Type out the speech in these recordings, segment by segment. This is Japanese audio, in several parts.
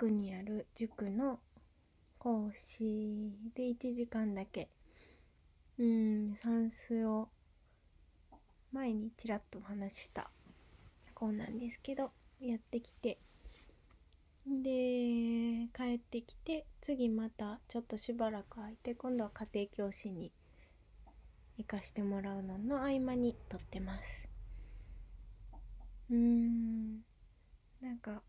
近くにある塾の講師で1時間だけ。うん算数を前にちらっとお話しした子なんですけどやってきて。で帰ってきて次またちょっとしばらく空いて今度は家庭教師に行かしてもらうのの合間に撮ってます。うーんなんか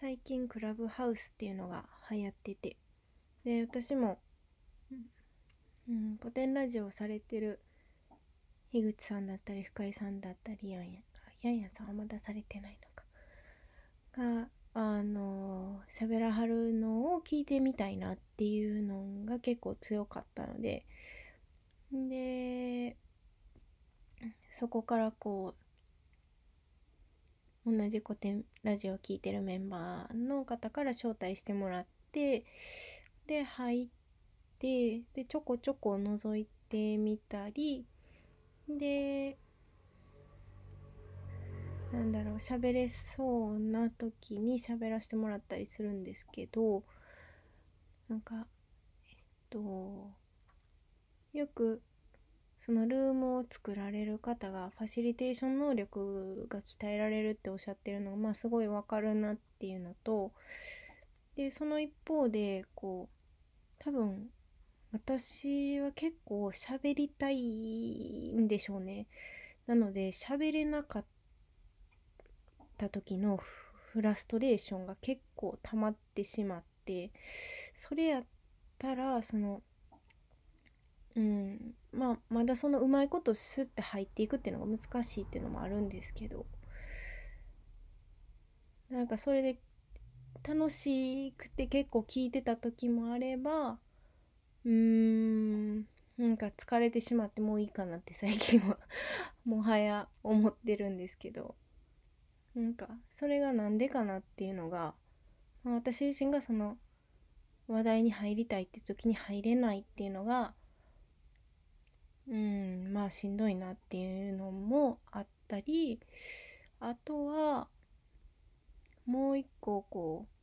最近クラブハウスっていうのが流行ってて。で私も、うん、古典ラジオをされてる樋口さんだったり深井さんだったりやんややんやさんはまだされてないのか。があの喋らはるのを聞いてみたいなっていうのが結構強かったので。でそこからこう同じ古典ラジオを聴いてるメンバーの方から招待してもらってで入ってでちょこちょこ覗いてみたりでなんだろう喋れそうな時に喋らせてもらったりするんですけどなんかえっとよくそのルームを作られる方がファシリテーション能力が鍛えられるっておっしゃってるのがまあすごいわかるなっていうのとでその一方でこう多分私は結構喋りたいんでしょうね。なので喋れなかった時のフラストレーションが結構溜まってしまってそれやったらそのうん。まあまだそのうまいことスッて入っていくっていうのが難しいっていうのもあるんですけど。なんかそれで楽しくて結構聞いてた時もあればうーんなんか疲れてしまってもういいかなって最近は もはや思ってるんですけど。なんかそれがなんでかなっていうのが、まあ、私自身がその話題に入りたいって時に入れないっていうのがうんまあしんどいなっていうのもあったりあとはもう一個こう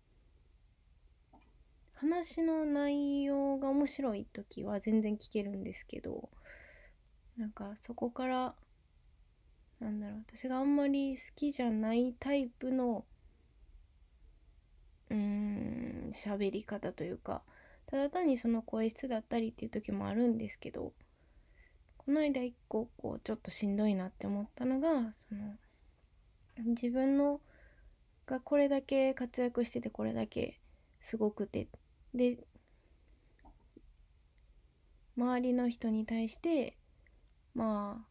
話の内容が面白い時は全然聞けるんですけどなんかそこからなんだろう私があんまり好きじゃないタイプのうーん喋り方というかただ単にその声質だったりっていう時もあるんですけどこの間一個こうちょっとしんどいなって思ったのがその自分のがこれだけ活躍しててこれだけすごくて。で周りの人に対してまあ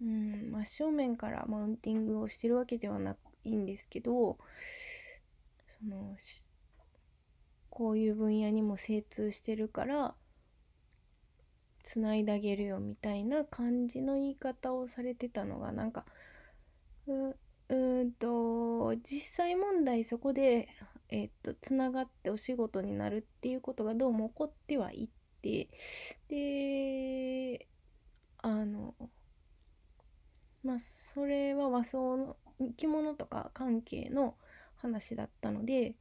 うん真正面からマウンティングをしてるわけではないんですけどそのこういう分野にも精通してるからつないであげるよみたいな感じの言い方をされてたのがなんかううんと実際問題そこでえっとつながってお仕事になるっていうことがどうも起こってはいってであのまあそれは和装の着物とか関係の話だったので、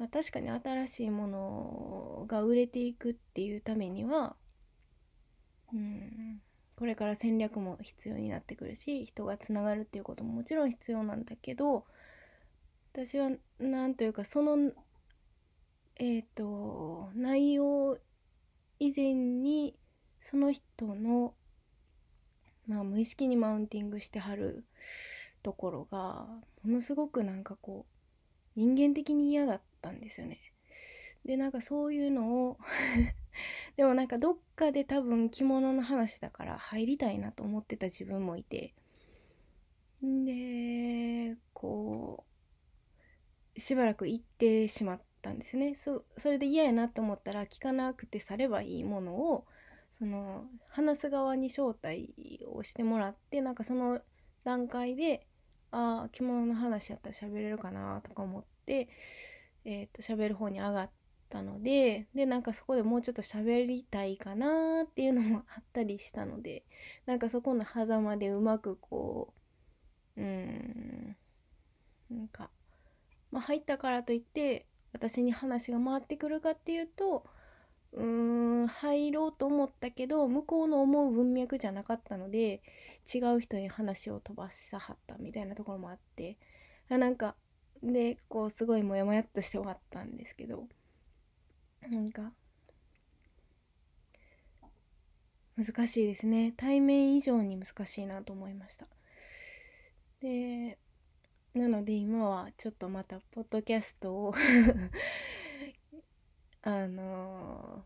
ま、確かに新しいものが売れていくっていうためにはうんこれから戦略も必要になってくるし人がつながるっていうことももちろん必要なんだけど私は何というかそのえっ、ー、と内容以前にその人のまあ無意識にマウンティングしてはるところがものすごくなんかこう人間的に嫌だったんですよね。でなんかそういうのを でもなんかどっかで多分着物の話だから入りたいなと思ってた自分もいて。でこうしばらく行ってしまったんですね。そそれで嫌やなと思ったら聞かなくてさればいいものをその話す側に招待をしてもらってなんかその段階でああ着物の話やったら喋れるかなとか思ってえっ、ー、と喋る方に上がったのででなんかそこでもうちょっと喋りたいかなっていうのもあったりしたので なんかそこの狭間でうまくこううんなんか、まあ、入ったからといって私に話が回ってくるかっていうとうーん入ろうと思ったけど向こうの思う文脈じゃなかったので違う人に話を飛ばしたはったみたいなところもあってなんかでこうすごいモヤモヤっとして終わったんですけど。なんか。難しいですね。対面以上に難しいなと思いました。でなので今はちょっとまたポッドキャストを あの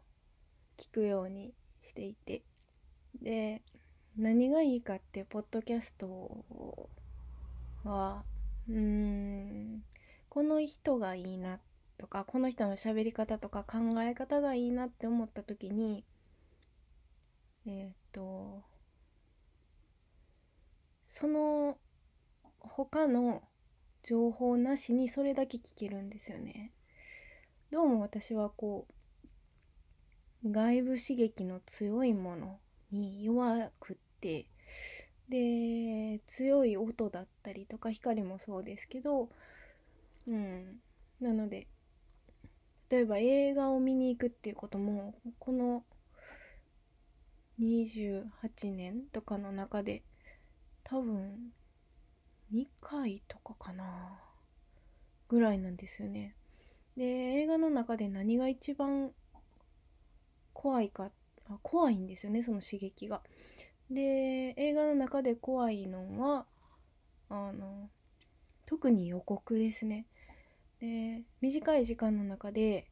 ー、聞くようにしていて。で何がいいかってポッドキャストはうーんこの人がいいなっとかこの人の喋り方とか考え方がいいなって思った時にえっ、とその他の情報なしにそれだけ聞けるんですよね。どうも私はこう外部刺激の強いものに弱くってで強い音だったりとか光もそうですけどうんなので例えば映画を見に行くっていうこともこの28年とかの中で多分2回とかかなぐらいなんですよね。で映画の中で何が一番怖いかあ怖いんですよねその刺激が。で映画の中で怖いのはあの特に予告ですね。で短い時間の中で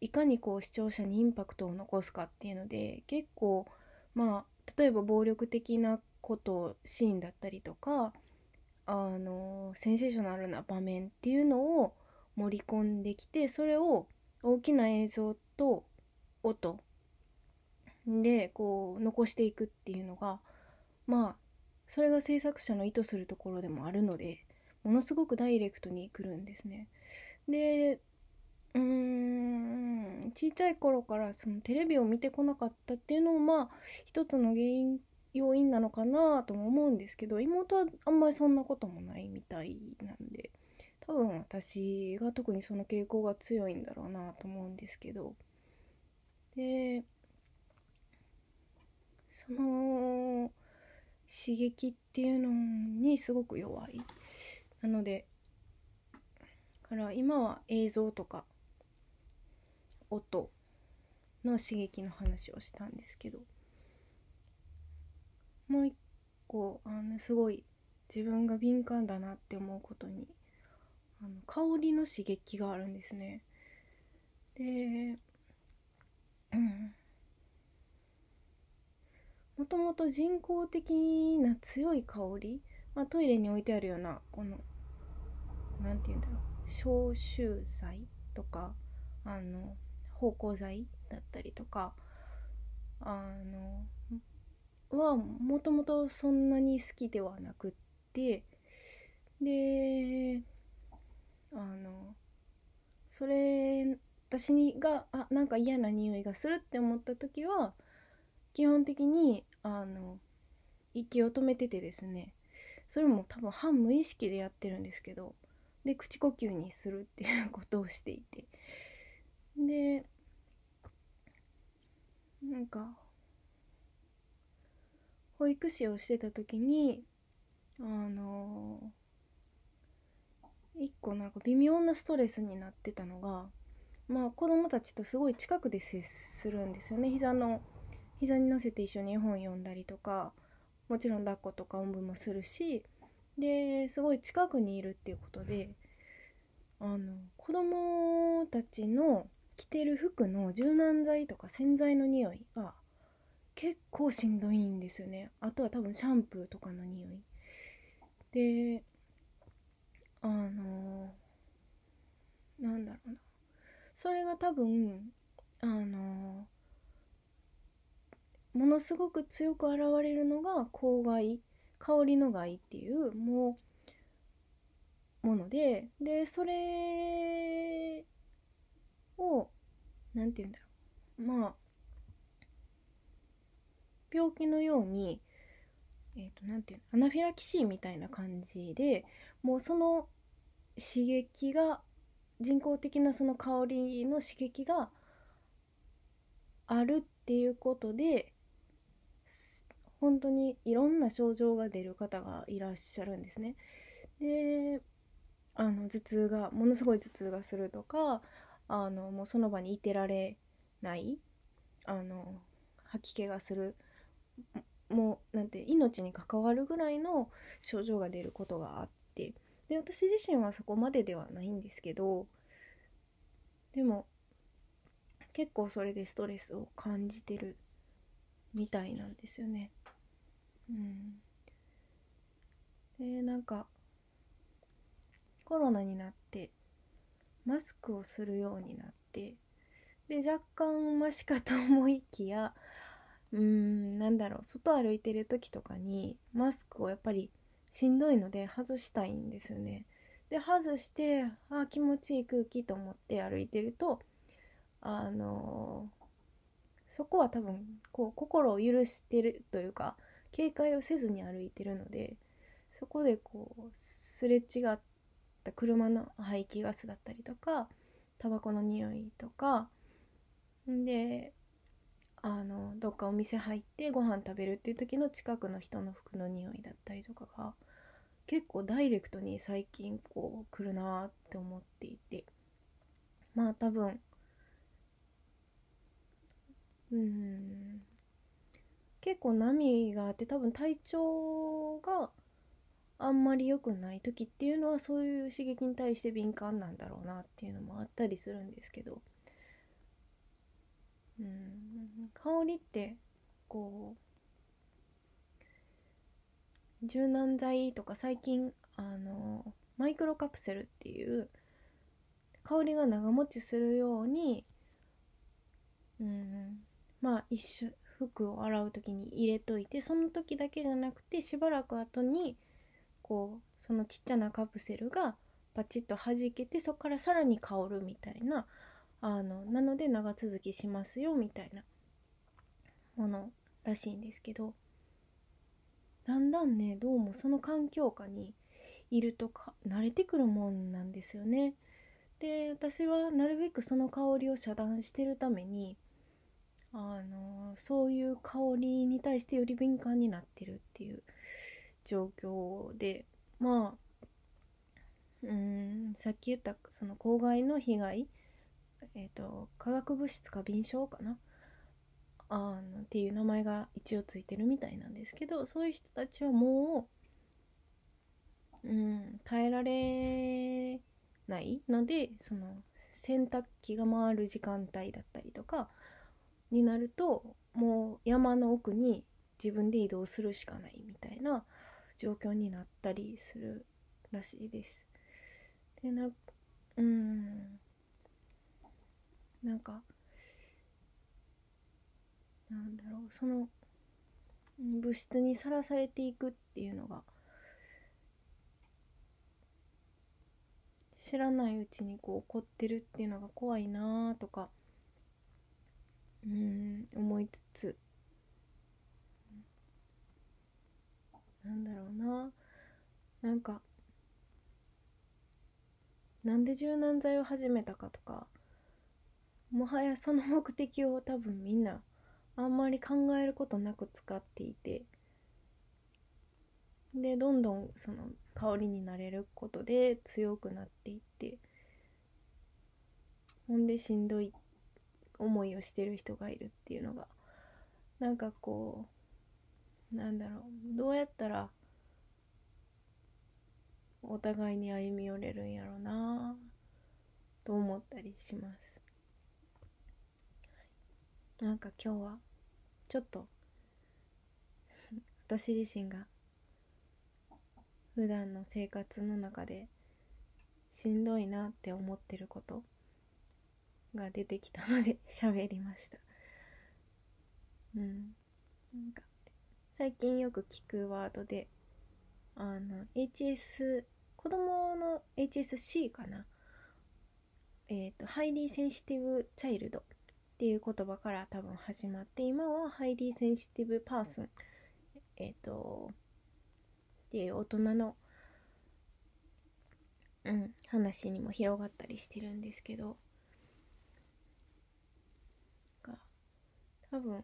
いかにこう視聴者にインパクトを残すかっていうので結構まあ例えば暴力的なことシーンだったりとかあのセンセーショナルな場面っていうのを盛り込んできてそれを大きな映像と音でこう残していくっていうのがまあそれが制作者の意図するところでもあるのでものすごくダイレクトに来るんですね。でうーん小さい頃からそのテレビを見てこなかったっていうのもまあ一つの原因要因なのかなとも思うんですけど妹はあんまりそんなこともないみたいなんで多分私が特にその傾向が強いんだろうなと思うんですけど。でその刺激っていうのにすごく弱い。なのでから今は映像とか音の刺激の話をしたんですけどもう一個あのすごい自分が敏感だなって思うことにあの香りの刺激があるんですね。で、うん、もともと人工的な強い香り、まあ、トイレに置いてあるようなこの何て言うんだろう消臭剤とかあの芳香剤だったりとかあのはもともとそんなに好きではなくってであのそれ私にがあなんか嫌な匂いがするって思った時は基本的にあの息を止めててですねそれも多分半無意識でやってるんですけどで口呼吸にするっていうことをしていて。でなんか保育士をしてた時にあの一個なんか微妙なストレスになってたのがまあ子供たちとすごい近くで接するんですよね。膝の膝に乗せて一緒に絵本読んだりとかもちろん抱っことかおんぶもするしですごい近くにいるっていうことであの子供たちの着てる服の柔軟剤とか洗剤の匂いが結構しんどいんですよね。あとは多分シャンプーとかの匂い。であのなんだろうな。それが多分あのものすごく強く現れるのが香害香りの害っていうもうものででそれを何て言うんだろう。まあ病気のようにえっ、ー、と何て言うのアナフィラキシーみたいな感じでもうその刺激が人工的なその香りの刺激があるっていうことで本当にいろんな症状が出る方がいらっしゃるんですね。であの頭痛がものすごい頭痛がするとかあのもうその場にいてられないあの吐き気がするもうなんて命に関わるぐらいの症状が出ることがあってで私自身はそこまでではないんですけどでも結構それでストレスを感じてるみたいなんですよね。うん、でなんかコロナになってマスクをするようになってで若干マシかと思いきやうーんなんだろう外歩いてる時とかにマスクをやっぱりしんどいので外したいんですよね。で外してあ気持ちいい空気と思って歩いてるとあのそこは多分こう心を許してるというか警戒をせずに歩いてるのでそこでこうすれ違った車の排気ガスだったりとかタバコの匂いとかであのどっかお店入ってご飯食べるっていう時の近くの人の服の匂いだったりとかが結構ダイレクトに最近こう来るなって思っていて。まあ多分うん。結構波があって多分体調があんまり良くない時っていうのはそういう刺激に対して敏感なんだろうなっていうのもあったりするんですけど。うん。香りってこう柔軟剤とか最近あのマイクロカプセルっていう香りが長持ちするようにうんまあ一緒服を洗う時に入れといてその時だけじゃなくてしばらく後にこうそのちっちゃなカプセルがパチッと弾けてそこからさらに香るみたいなあのなので長続きしますよみたいなものらしいんですけどだんだんねどうもその環境下にいるとか慣れてくるもんなんですよね。で私はなるべくその香りを遮断してるためにあのそういう香りに対してより敏感になってるっていう状況でまあうんさっき言ったその公害の被害えっ、ー、と化学物質過敏症かな？あのっていう名前が一応ついてるみたいなんですけどそういう人たちはもう、うん、耐えられないのでその洗濯機が回る時間帯だったりとかになるともう山の奥に自分で移動するしかないみたいな状況になったりするらしいです。でなうんなんかなんだろうその物質にさらされていくっていうのが知らないうちにこう起こってるっていうのが怖いなとかうん思いつつ。なんだろうな。なんかなんで柔軟剤を始めたかとかもはやその目的を多分みんなあんまり考えることなく使っていてでどんどんその香りになれることで強くなっていってほんでしんどい思いをしてる人がいるっていうのがなんかこうなんだろうどうやったらお互いに歩み寄れるんやろうなと思ったりします。なんか今日はちょっと 私自身が普段の生活の中でしんどいなって思ってること。が出てきたので 喋りました。うん。なんか最近よく聞くワードであの HS 子供の HSC かな？えっ、ー、と Highly Sensitive Child っていう言葉から多分始まって今は Highly Sensitive Person えっ、ー、とっていう大人のうん話にも広がったりしてるんですけど多分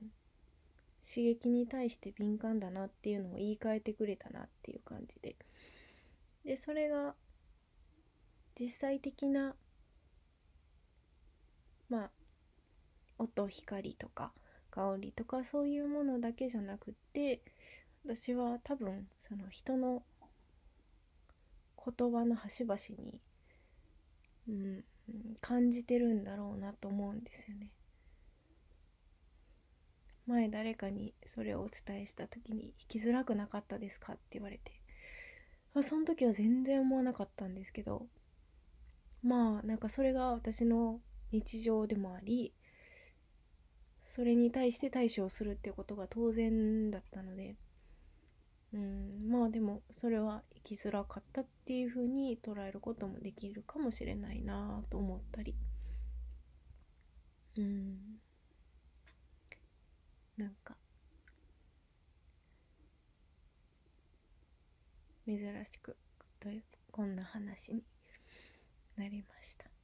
刺激に対して敏感だなっていうのを言い換えてくれたなっていう感じででそれが実際的なまあ音光とか香りとかそういうものだけじゃなくって私は多分その人の言葉の端々に、うん、感じてるんだろうなと思うんですよね。前誰かにそれをお伝えした時に「弾きづらくなかったですか?」って言われて。あその時は全然思わなかったんですけどまあなんかそれが私の日常でもありそれに対して対処をするっていうことが当然だったのでうんまあでもそれは生きづらかったっていうふうに捉えることもできるかもしれないなと思ったり。うんか珍しくというこんな話になりました。